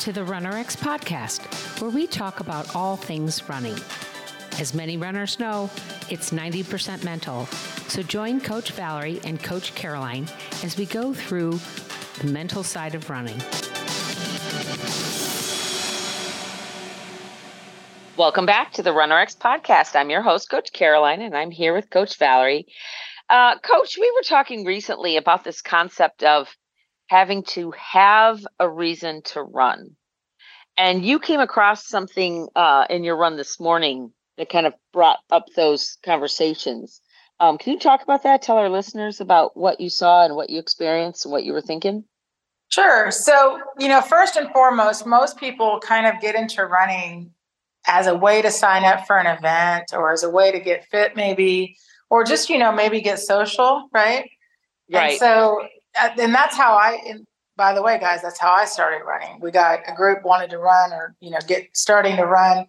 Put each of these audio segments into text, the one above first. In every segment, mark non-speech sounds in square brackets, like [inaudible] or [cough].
to the RunRx podcast, where we talk about all things running. As many runners know, it's 90% mental. So join Coach Valerie and Coach Caroline as we go through the mental side of running. Welcome back to the RunRx podcast. I'm your host, Coach Caroline, and I'm here with Coach Valerie. Uh, Coach, we were talking recently about this concept of having to have a reason to run. And you came across something uh, in your run this morning that kind of brought up those conversations. Um, can you talk about that? Tell our listeners about what you saw and what you experienced and what you were thinking. Sure. So, you know, first and foremost, most people kind of get into running as a way to sign up for an event or as a way to get fit, maybe, or just, you know, maybe get social, right? Right. And so and that's how I. And by the way, guys, that's how I started running. We got a group wanted to run, or you know, get starting to run.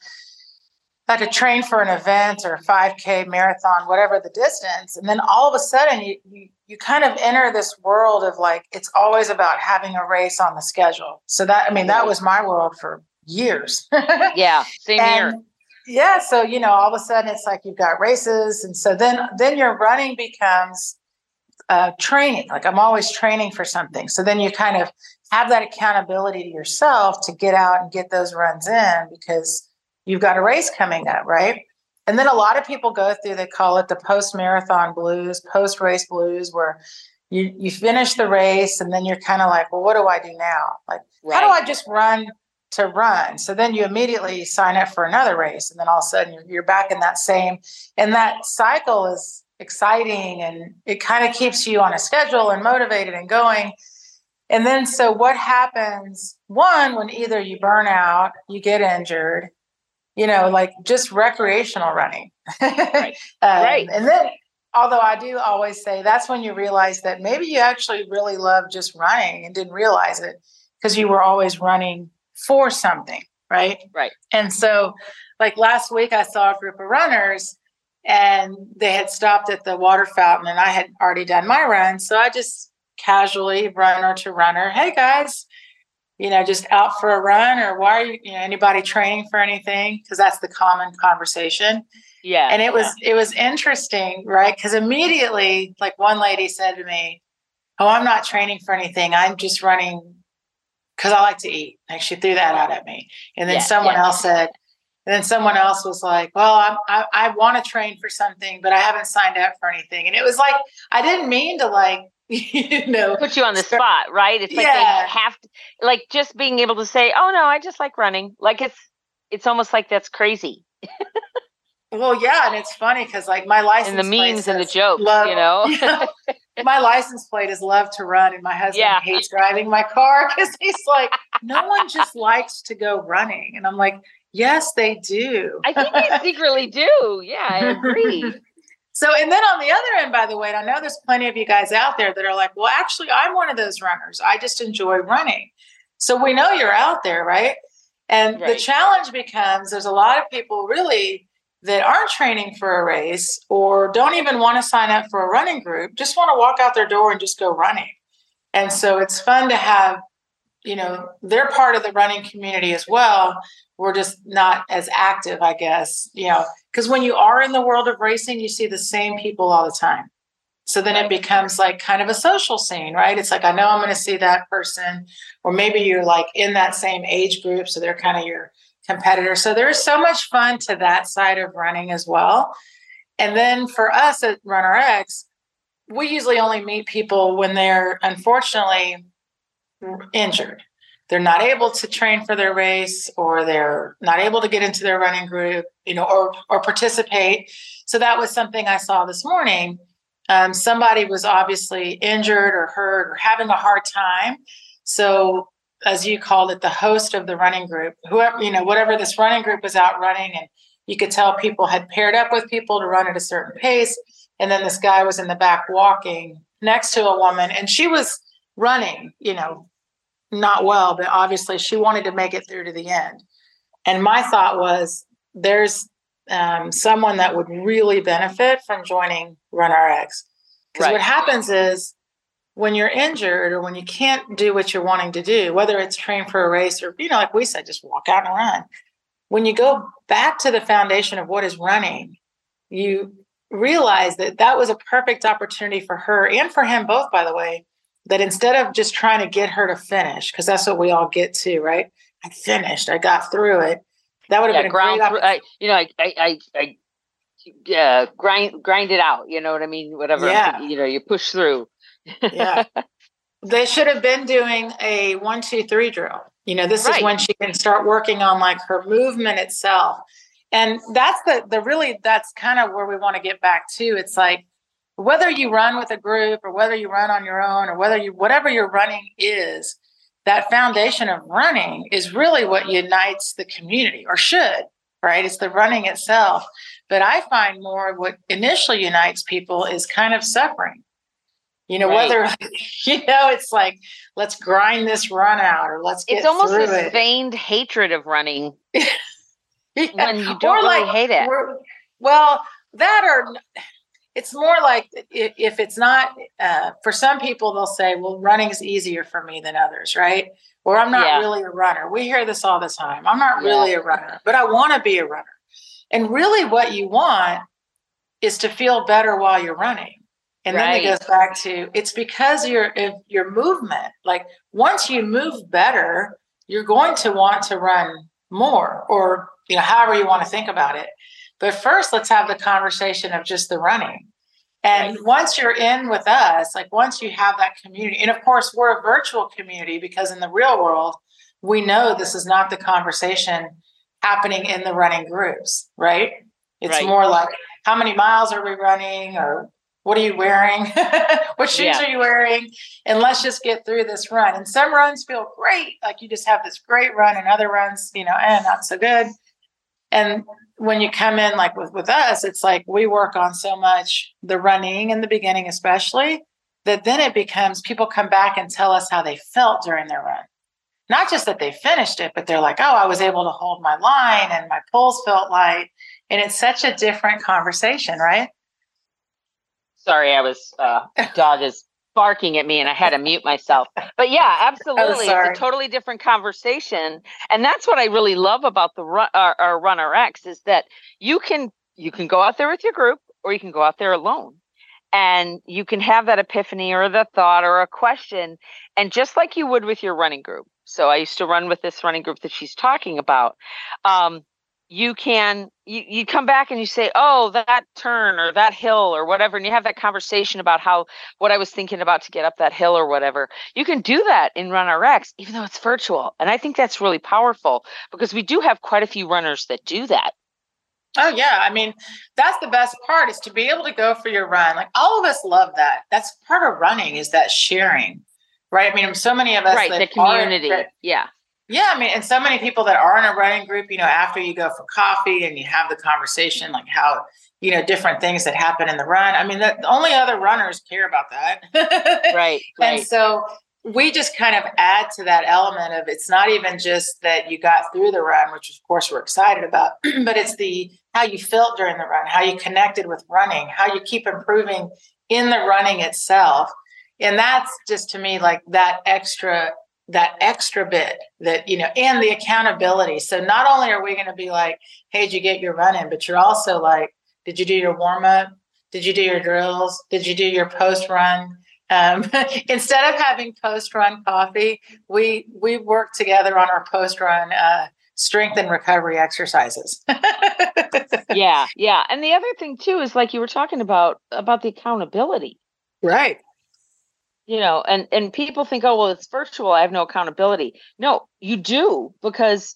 Had to train for an event or a 5K marathon, whatever the distance, and then all of a sudden you, you you kind of enter this world of like it's always about having a race on the schedule. So that I mean that was my world for years. [laughs] yeah, same and, here yeah so you know all of a sudden it's like you've got races and so then then your running becomes uh, training. Like I'm always training for something. So then you kind of have that accountability to yourself to get out and get those runs in because you've got a race coming up, right? And then a lot of people go through, they call it the post marathon blues, post race blues, where you, you finish the race and then you're kind of like, well, what do I do now? Like, right. how do I just run to run? So then you immediately sign up for another race. And then all of a sudden you're, you're back in that same, and that cycle is exciting and it kind of keeps you on a schedule and motivated and going. And then, so what happens? One, when either you burn out, you get injured, you know, like just recreational running. right. [laughs] um, right. And then, although I do always say that's when you realize that maybe you actually really love just running and didn't realize it because you were always running for something. Right. Right. And so, like last week, I saw a group of runners and they had stopped at the water fountain and I had already done my run. So I just casually runner to runner, hey guys, you know, just out for a run or why are you, you know, anybody training for anything? Because that's the common conversation. Yeah. And it was yeah. it was interesting, right? Because immediately, like one lady said to me, Oh, I'm not training for anything. I'm just running because I like to eat. Like she threw that out at me. And then yeah, someone yeah. else said, and then someone else was like, "Well, I'm, I I want to train for something, but I haven't signed up for anything." And it was like I didn't mean to like [laughs] you know put you on the spot, right? It's like yeah. they have to like just being able to say, "Oh no, I just like running." Like it's it's almost like that's crazy. well, yeah, and it's funny because like my license and the memes and the jokes, love, you know. [laughs] You know my license plate is love to run, and my husband yeah. hates driving my car [laughs] because he's like, no one just likes to go running, and I'm like Yes, they do. I think they [laughs] secretly do. Yeah, I agree. [laughs] So, and then on the other end, by the way, and I know there's plenty of you guys out there that are like, well, actually, I'm one of those runners. I just enjoy running. So we know you're out there, right? And right. the challenge becomes there's a lot of people really that aren't training for a race or don't even want to sign up for a running group, just want to walk out their door and just go running. And so it's fun to have, you know, they're part of the running community as well we're just not as active, I guess, you know, because when you are in the world of racing, you see the same people all the time. So then it becomes like kind of a social scene, right? It's like, I know I'm going to see that person, or maybe you're like in that same age group. So they're kind of your competitor. So there's so much fun to that side of running as well. And then for us at RunRx we usually only meet people when they're unfortunately injured. They're not able to train for their race or they're not able to get into their running group you know or or participate. So that was something i saw this morning. Um, somebody was obviously injured or hurt or having a hard time. So as you called it the host of the running group whoever you know whatever this running group was out running and you could tell people had paired up with people to run at a certain pace. And then this guy was in the back walking next to a woman and she was running you know not well, but obviously she wanted to make it through to the end. And my thought was there's um, someone that would really benefit from joining RunRx. Because right. what happens is when you're injured or when you can't do what you're wanting to do, whether it's train for a race or, you know, like we said, just walk out and run. When you go back to the foundation of what is running, you realize that that was a perfect opportunity for her and for him both, by the way, that instead of just trying to get her to finish, because that's what we all get to, right? I finished, I got through it. That would have yeah, been a ground great I, you know, I, I, I, I uh, grind grind it out. You know what I mean? Whatever. Yeah. You know, you push through. yeah. [laughs] They should have been doing a one, two, three drill. You know, this right. is when she can start working on like her movement itself. And that's the the really that's kind of where we want to get back to. It's like whether you run with a group or whether you run on your own or whether you whatever your running is, that foundation of running is really what unites the community or should, right? It's the running itself. But I find more what initially unites people is kind of suffering. You know, right. whether [laughs] you know, it's like let's grind this run out or let's get It's almost this it. feigned hatred of running. [laughs] yeah. When you don't or really like, hate it. Well, that or it's more like if, it's not uh, for some people they'll say well running is easier for me than others right or i'm not yeah. really a runner we hear this all the time i'm not really yeah. a runner but i want to be a runner and really, what you want is to feel better while you're running. And right. then it goes back to it's because your your movement, like once you move better, you're going to want to run more, or you know, however you want to think about it. But first, let's have the conversation of just the running. And right. once you're in with us, like once you have that community, and of course, we're a virtual community because in the real world, we know this is not the conversation happening in the running groups, right? It's right. more like how many miles are we running or what are you wearing? [laughs] what shoes yeah. are you wearing? And let's just get through this run. And some runs feel great, like you just have this great run, and other runs, you know, and eh, not so good. And when you come in like with, with us, it's like we work on so much the running in the beginning, especially that then it becomes people come back and tell us how they felt during their run not just that they finished it, but they're like, oh, I was able to hold my line and my pulls felt light. And it's such a different conversation, right? Sorry, I was, uh, dog is barking at me and I had to mute myself. But yeah, [laughs] absolutely. It's a totally different conversation. And that's what I really love about the run, our, our RunRx is that you can, you can go out there with your group or you can go out there alone and you can have that epiphany or the thought or a question and just like you would with your running group so I used to run with this running group that she's talking about. Um, you can you, you come back and you say oh that turn or that hill or whatever and you have that conversation about how what i was thinking about to get up that hill or whatever you can do that in RunRx even though it's virtual and i think that's really powerful because we do have quite a few runners that do that Oh yeah, I mean that's the best part is to be able to go for your run. Like all of us love that. That's part of running is that sharing right? I mean, so many of us, right? The community, are, yeah, yeah. I mean, and so many people that are in a running group, you know, after you go for coffee and you have the conversation, like how you know different things that happen in the run. I mean, the, the only other runners care about that, [laughs] right? And so we just kind of add to that element of it's not even just that you got through the run, which of course we're excited about, [clears throat] but it's the how you felt during the run, how you connected with running, how you keep improving in the running itself and that's just to me like that extra that extra bit that you know and the accountability. So not only are we going to be like hey did you get your run in but you're also like did you do your warm up did you do your drills? Did you do your post run um, [laughs] instead of having post run coffee we we work together on our post run uh, strength and recovery exercises. [laughs] Yeah yeah. And the other thing too is like you were talking about about the accountability. Right you know and and people think oh well it's virtual i have no accountability. No you do because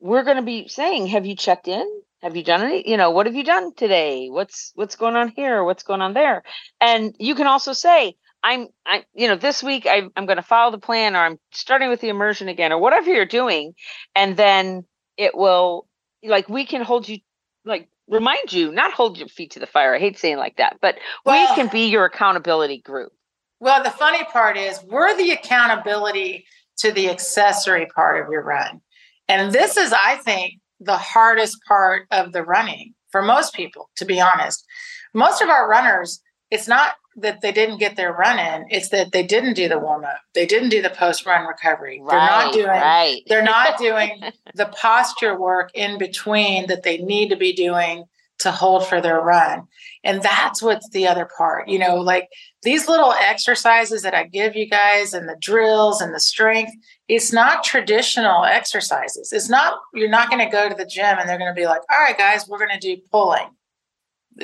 we're going to be saying have you checked in? Have you done any you know what have you done today? What's what's going on here? What's going on there? And you can also say i'm i you know this week I, i'm going to follow the plan or i'm starting with the immersion again or whatever you're doing and then it will like we can hold you like remind you not hold your feet to the fire i hate saying like that but well, we can be your accountability group well, the funny part is we're the accountability to the accessory part of your run. And this is, I think, the hardest part of the running for most people, to be honest. Most of our runners, it's not that they didn't get their run in. It's that they didn't do the warm up. They didn't do the post run recovery. Right, they're not doing right. they're not [laughs] doing the posture work in between that they need to be doing to hold for their run. And that's what's the other part. You know, like these little exercises that I give you guys and the drills and the strength, it's not traditional exercises. It's not, you're not going to go to the gym and they're going to be like, all right, guys, we're going to do pulling.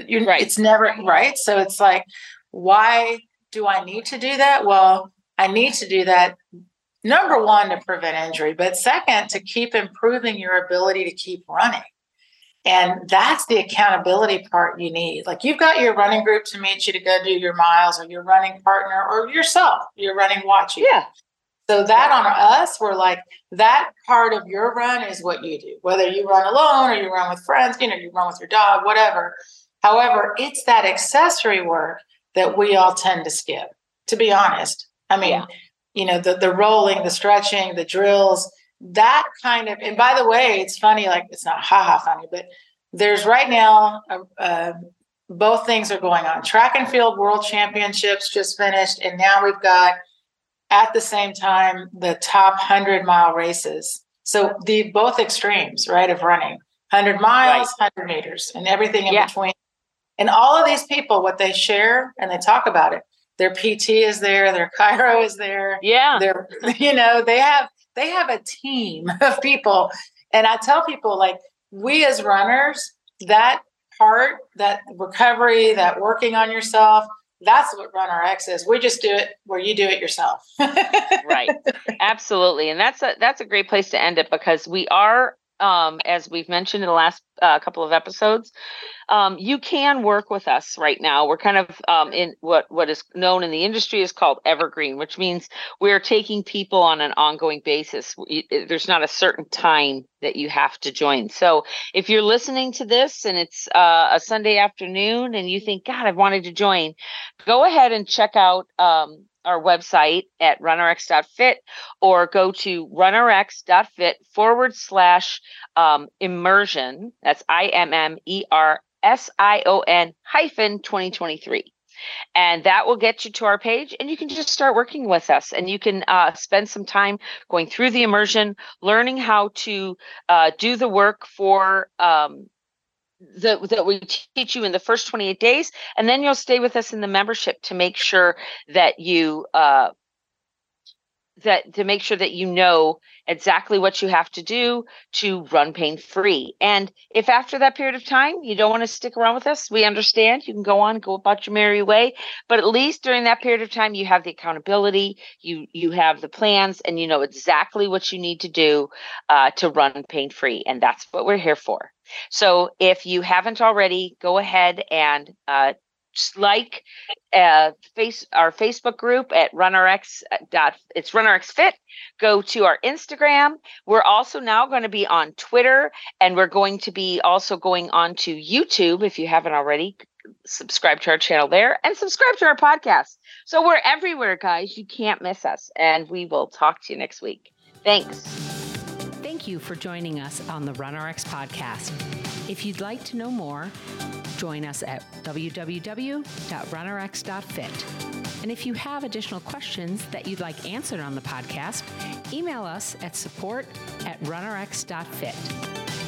You're, right. It's never right. So it's like, why do I need to do that? Well, I need to do that number one to prevent injury, but second to keep improving your ability to keep running. And that's the accountability part you need. Like you've got your running group to meet you to go do your miles, or your running partner, or yourself, your running watching. Yeah. So that on us, we're like, that part of your run is what you do. Whether you run alone or you run with friends, you know, you run with your dog, whatever. However, it's that accessory work that we all tend to skip, to be honest. I mean, yeah. you know, the the rolling, the stretching, the drills, that kind of and by the way it's funny like it's not haha funny but there's right now uh, both things are going on. Track and field world championships just finished and now we've got at the same time the top 100 mile races. So the both extremes right of running. 100 miles right. 100 meters and everything in yeah. between. And all of these people what they share and they talk about it their pt is there their [laughs] chiro is there yeah. they're [laughs] you know they have they have a team [laughs] of people. And I tell people, like, we as runners, that part, that recovery, that working on yourself, that's what RunRx is. We just do it where you do it yourself. [laughs] right. Absolutely. And that's a that's a great place to end it because we are um, as we've mentioned in the last uh, couple of episodes, um, you can work with us right now. We're kind of um, in what what is known in the industry is called evergreen, which means we're taking people on an ongoing basis. There's not a certain time that you have to join. So if you're listening to this and it's uh, a Sunday afternoon and you think, God, I've wanted to join, go ahead and check out um, our website at runrx.fit or go to runrx.fit forward slash um, immersion. That's I M M E R S I O N hyphen 2023. And that will get you to our page, and you can just start working with us. And you can uh, spend some time going through the immersion, learning how to uh, do the work for um, that that we teach you in the first 28 days and then you'll stay with us in the membership to make sure that you uh that to make sure that you know exactly what you have to do to run pain free. And if after that period of time you don't want to stick around with us, we understand. You can go on, go about your merry way. But at least during that period of time, you have the accountability, you you have the plans, and you know exactly what you need to do uh, to run pain free. And that's what we're here for. So if you haven't already, go ahead and uh, like uh, face our Facebook group at runrx dot it's runrx fit. Go to our Instagram. We're also now going to be on Twitter, and we're going to be also going on to YouTube. If you haven't already, subscribe to our channel there and subscribe to our podcast. So we're everywhere, guys. You can't miss us, and we will talk to you next week. Thanks. Thank you for joining us on the RunRx podcast. If you'd like to know more, join us at www.runrx.fit. And if you have additional questions that you'd like answered on the podcast, email us at support at runrx.fit.